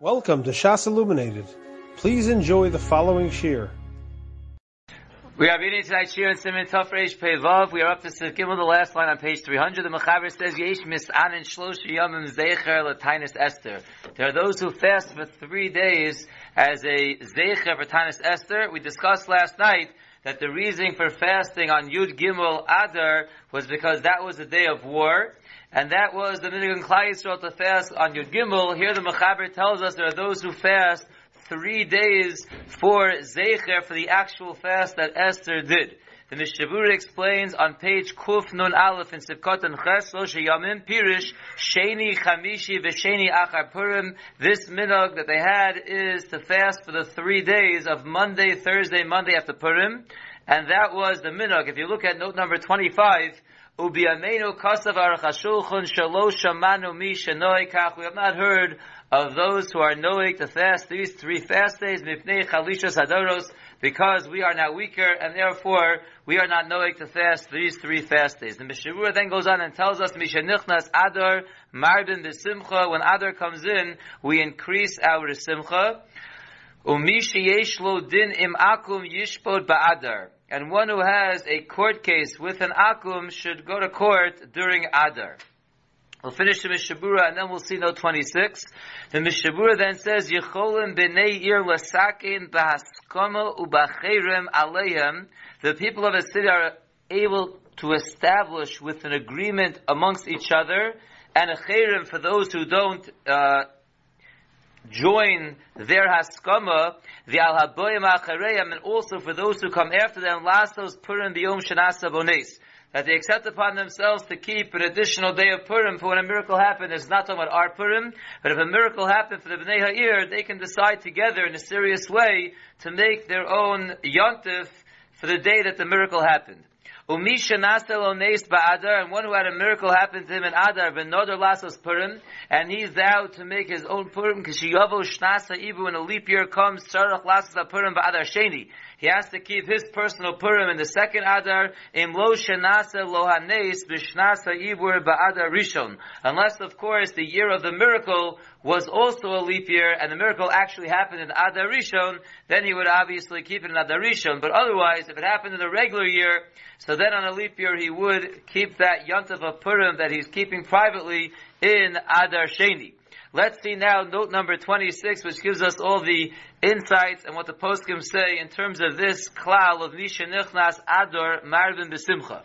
Welcome to Shas Illuminated. Please enjoy the following shir. We are reading tonight's shir in Simon Tov Reish Vav. We are up to Gimel, the last line on page 300. The Mechaber says, Yesh mis'anin shlosh yamim zecher Esther. There are those who fast for three days as a zecher for Tainis Esther. We discussed last night that the reason for fasting on Yud Gimel Adar was because that was a day of war. And that was the Minig and Klai to fast on Yud Gimel. Here the Mechaber tells us there are those who fast three days for Zecher, for the actual fast that Esther did. The Mishabura explains on page Kuf Nun Aleph in Sivkot and Ches, Lo Sheyamim Pirish, Sheni Chamishi V'Sheni Achar Purim. This minog that they had is to fast for the three days of Monday, Thursday, Monday after Purim. And that was the minog. If you look at note number 25, Ubiyamenu kasav arachashulchun shalosh shamanu mi kach. We have not heard of those who are knowing to fast these three fast days, mipnei because we are now weaker, and therefore we are not knowing to fast these three fast days. The Mishavura then goes on and tells us, Mishanichnas Adar Mardin Simcha. When Adar comes in, we increase our Simcha. Umishi din im akum yishpod ba'adar and one who has a court case with an akum should go to court during Adar. We'll finish the Mishabura and then we'll see note 26. The Mishabura then says, Yecholim b'nei ir lasakin b'haskama u'b'cherem aleihem. The people of a city are able to establish with an agreement amongst each other and a cherem for those who don't uh, join their haskama, the al haboyim achareyam, and also for those who come after them, lastos purim biyom shanasa bones. That they accept upon themselves to keep an additional day of Purim for when a miracle happened. It's not talking about our Purim, but if a miracle happened for the Bnei Ha'ir, they can decide together in a serious way to make their own yontif for the day that the miracle happened. Umisha nasel ones ba'adar, and one who had a miracle happen to him in Adar, v'nodar lasos purim, and he's vowed to make his own purim, k'shiyavo shnasa ibu, when a leap year comes, tzarach lasos purim ba'adar sheni. He has to keep his personal Purim in the second Adar, im lo shenasa lohanes b'shnasa ibur ba'adar rishon. Unless, of course, the year of the miracle was also a leap year, and the miracle actually happened in Adar Rishon, then he would obviously keep it in Adar Rishon. But otherwise, if it happened in a regular year, so then on a leap year he would keep that Yontav of Purim that he's keeping privately in Adar Sheni. Let's see now note number 26, which gives us all the insights and what the poskim say in terms of this klal of Misha Nichnas Ador Marvin Besimcha.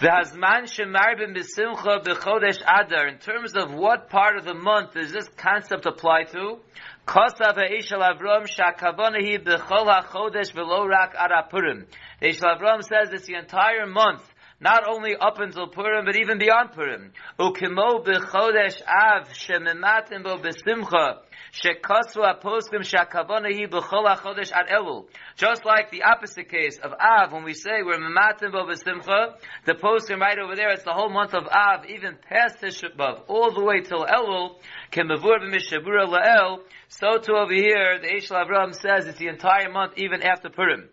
The Hazman Shemarvin Besimcha Bechodesh Adar, in terms of what part of the month does this concept apply to? Kosav Ha'ishal Avram Shakavonahi Bechol HaChodesh V'lo Rak Arapurim. Ha'ishal Avram says it's the entire month not only up until Purim, but even beyond Purim. Ukimo b'chodesh av shemematim bo b'simcha shekasvu aposkim shakavona hi b'chol ha-chodesh ad elul. Just like the opposite case of Av, when we say we're mematim bo b'simcha, the poskim right over there, it's the whole month of Av, even past Tisha all the way till Elul, kemavur b'mishabura la'el, so too over here, the Eish Avraham says it's the entire month, even after Purim.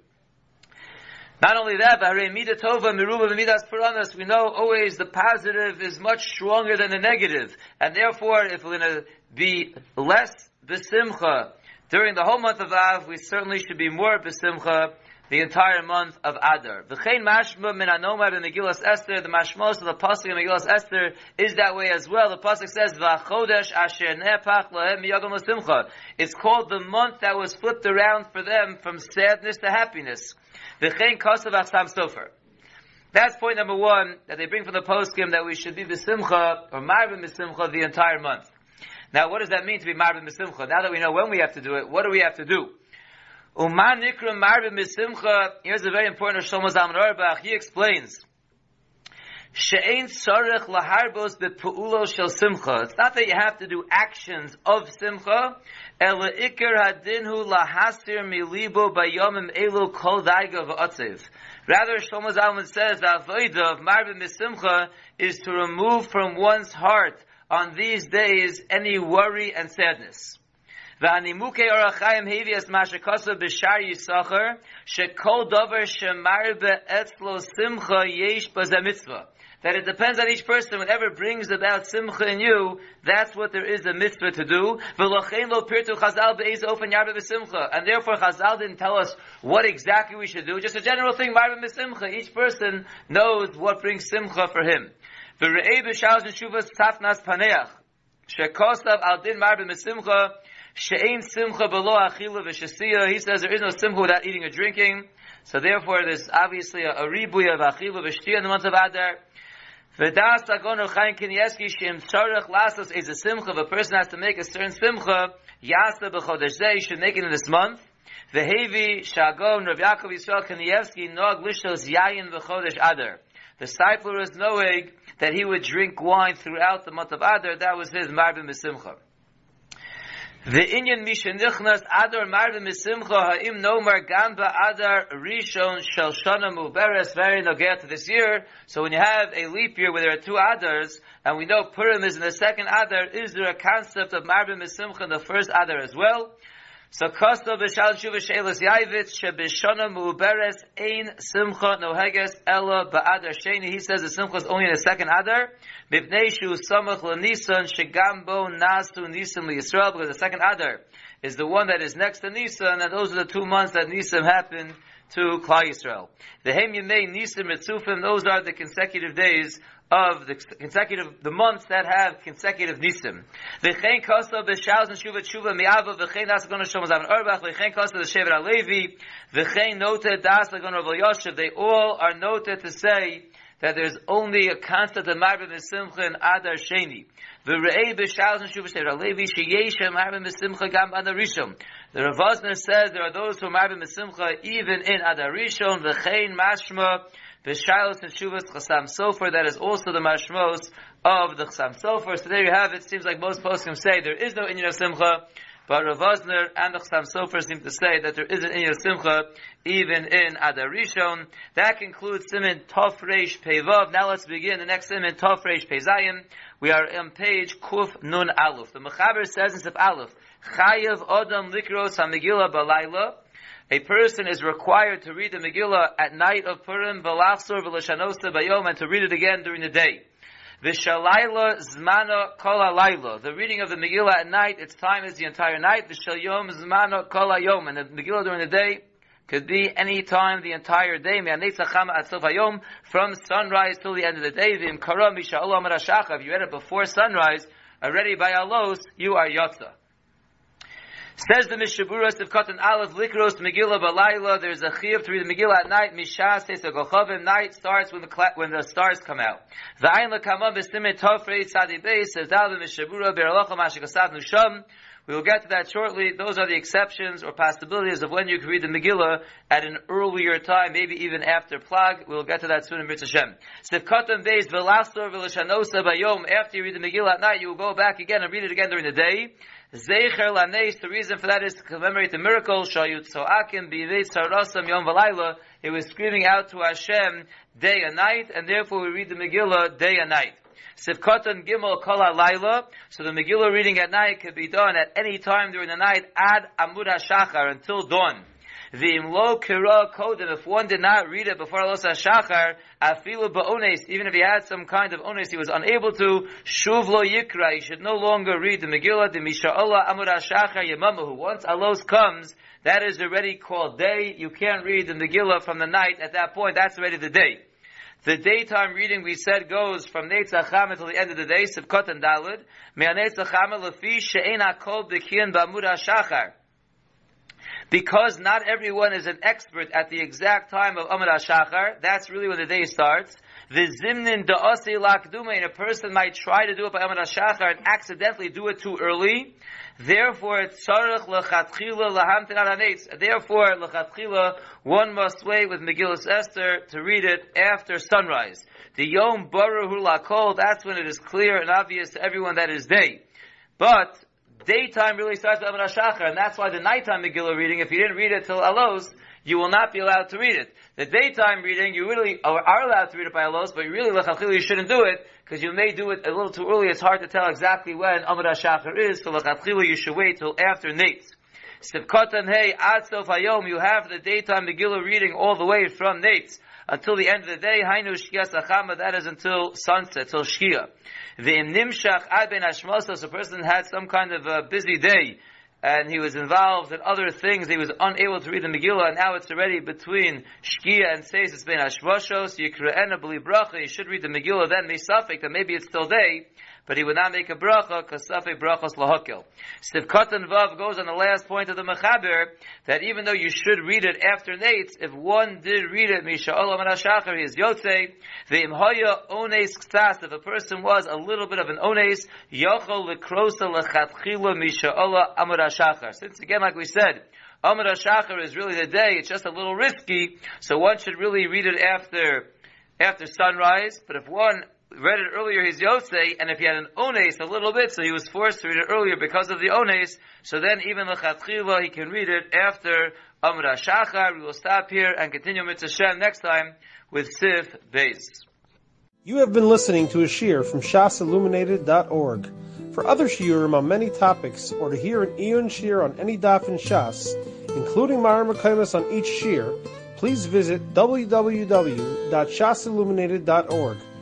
Not only that, but Tova Miruba Midas Puranas, we know always the positive is much stronger than the negative. And therefore, if we're going to be less besimcha during the whole month of Av, we certainly should be more besimcha the entire month of Adar. V'chein mashma min anomar in Megillas Esther, the mashmos of the pasuk in Megillas Esther is that way as well. The pasuk says, "V'chodesh asher nepach lahem miyagam l'simcha." It's called the month that was flipped around for them from sadness to happiness. V'chein kosav achsam sofer. That's point number one that they bring from the poskim that we should be b'simcha or marvin b'simcha the entire month. Now, what does that mean to be marvin b'simcha? Now that we know when we have to do it, what do we have to do? Uman nikra marvin b'simcha. Here's a very important Shlomo Zalman Auerbach. He explains. She'ein tzarech laharbos be'pu'ulo shel simcha. It's not that you have to do actions of simcha. Ela ikar hadinhu lahasir milibo bayomim elu kol daiga v'atziv. Rather, Shlomo Zalman says the avodah of marvin b'simcha is to remove from one's heart on these days any worry and sadness. V'animuke orachayim hevias mashakasa b'shar yisachar shekol dover shemar be'etzlo simcha yesh mitzvah. That it depends on each person. Whatever brings about simcha in you, that's what there is a mitzvah to do. V'lochein lo pirtu chazal be'ez ofen yarbe b'simcha. And therefore chazal didn't tell us what exactly we should do. Just a general thing, marbe b'simcha. Each person knows what brings simcha for him. V're'ei b'shauz and tafnas paneach. Shekosav al din marbe b'simcha she'ein simcha achila. He says there is no simcha without eating or drinking. So therefore there's obviously a, a ribuy of achila v'shtiya in the month of Adar. V'das agon Chaim Kanievsky she'im tzarech lasos is a simcha. If a person has to make a certain simcha, yasa b'chodesh zeh, he should make it in this month. V'hevi shagon Rav Yaakov Yisrael Kanievsky nog lishos yayin v'chodesh Adar. The disciple is knowing that he would drink wine throughout the month of Adar. That was his Marbim Misimcha. The Inyan Mishenichnas Adar Marbim Misimcha Ha'im Nomar Gamba Adar Rishon Shel Shana Muberes very nogea this year. So when you have a leap year where there are two Adars, and we know Purim is in the second Adar, is there a concept of Marbim Misimcha in the first Adar as well? So kosto b'shal shuva she'elos yayvitz shebishona mu'beres ein simcha noheges ela ba'adar sheni. He says the simcha is only in the second adar. B'pnei shu samach l'nisan shegambo nasu nisan liyisrael. Because the second adar is the one that is next to Nisan, and those are the two months that Nisan happened to Klal Yisrael. The Hem Yemei Nisan Mitzufim, those are the consecutive days of the consecutive the months that have consecutive nisim. V'chein kosta b'shaus and shuva tshuva mi'ava v'chein das gonna shom zavan orbach v'chein kosta the shevet alevi v'chein noted das gonna rav yoshev. They all are noted to say that there's only a constant of marbim v'simcha and adar sheni. V're'ei b'shaus and shuva shevet alevi sheyeshem marbim v'simcha gam adar rishon. The Rav says there are those who marbim v'simcha even in adar rishon v'chein mashma B'shailos and Shuvas Chasam Sofer, that is also the mashmos of the Chasam Sofer. So there you have it. Seems like most poskim say there is no Inyan of Simcha, but Rav Wosner and the Chasam Sofer seem to say that there is an of Simcha even in Adar Rishon. That concludes Simin Tov Reish Pevav. Now let's begin the next Simin Tov Reish Pezayin. We are on page Kuf Nun Aleph. The Mechaber says in Sif Aleph, Chayav Odam Likros HaMegillah Balayla, a person is required to read the Megillah at night of Purim, v'lachsor v'lashanosta bayom, and to read it again during the day. V'shalayla zmana kol halayla. The reading of the Megillah at night, its time is the entire night. V'shalyom zmana kol hayom. And the Megillah during the day could be any time the entire day. From sunrise till the end of the day. If you read it before sunrise, already by alos, you are yotza. Says the Mishaburas of Katan Aleph Likros Megillah Balayla. There's a chiyuv to read the Megillah at night. Mishas says a Gochavim. Night starts when the when the stars come out. The Ayin Lekama B'Simet Tofrei Tzadi Beis says Dal Mishabura Beralocha Mashikasav Nusham. We will get to that shortly. Those are the exceptions or possibilities of when you can read the Megillah at an earlier time, maybe even after Plag. We'll get to that soon in Mitzvah Shem. Sivkatan Beis Velastor Velashanosa Bayom. After you read the Megillah at night, you will go back again and read it again during the day. Zecher laneis, the reason for that is to commemorate the miracle, Shayut Soakim b'ivei tzarasam yom it was screaming out to Hashem day and night, and therefore we read the Megillah day and night. Sivkatan Gimel Kol Laila. So the Megillah reading at night can be done at any time during the night, ad Amud HaShachar, until dawn. V'im lo kira kodem, if one did not read it before Alos HaShachar, afilu ba'ones, even if he had some kind of ones, he was unable to, shuv lo yikra, he should no longer read the Megillah, the Misha'Allah Amud HaShachar Yemamahu. Once Alos comes, that is already called day. You can't read the Megillah from the night at that point, that's already the day. The daytime reading we said goes from Netzacham until the end of the day, Sivkot and Dalid. Me'anetzacham lefi she'en hakol b'kiyan b'amud ha'shachar because not everyone is an expert at the exact time of Amud HaShachar, that's really when the day starts. The zimnin da'asi lakduma, and a person might try to do it by Amud HaShachar and accidentally do it too early. Therefore, tzarech lechatchila lahamtin Therefore, lechatchila, one must wait with Megillus Esther to read it after sunrise. The yom baruhu lakol, that's when it is clear and obvious to everyone that is day. But, daytime really starts with Amar Shachar, and that's why the nighttime Megillah reading, if you didn't read it till Alos, you will not be allowed to read it. The daytime reading, you really are allowed to read it by Alos, but you really, Lechachil, you shouldn't do it, because you may do it a little too early. It's hard to tell exactly when Amar Shachar is, so Lechachil, you should wait till after Nates. Sivkotan hey, ad sof hayom, you have the daytime Megillah reading all the way from Nates until the end of the day. Hainu that is until sunset, till Shkia. The Nimshach Ad Ben Hashmosas, a person had some kind of a busy day, and he was involved in other things. He was unable to read the Megillah, and now it's already between Shkia and says it's been Hashmoshos, Yikra'ena B'li Bracha, he should read the Megillah, then Misafik, that maybe it's still day, but he would not make a bracha safek brachos lahokil. Sivkat and Vav goes on the last point of the Mechaber that even though you should read it after Nates, if one did read it, Misha Olam and he is Yotze, the Imhoya Ones Ksas, if a person was a little bit of an Ones, Yochel Lekrosa Lechatchila Misha Ola Amar Since again, like we said, Amar Shachar is really the day, it's just a little risky, so one should really read it after after sunrise, but if one read it earlier, he's Yosei, and if he had an Ones a little bit, so he was forced to read it earlier because of the Ones, so then even the Lechatchila, he can read it after Amra Shachar. We will stop here and continue Mitzvah Shem next time with Sif Beis. You have been listening to a shiur from shasilluminated.org. For other shiurim on many topics, or to hear an Eon shiur on any daf in Shas, including Mareh Mekomos on each shiur, please visit www.shasilluminated.org.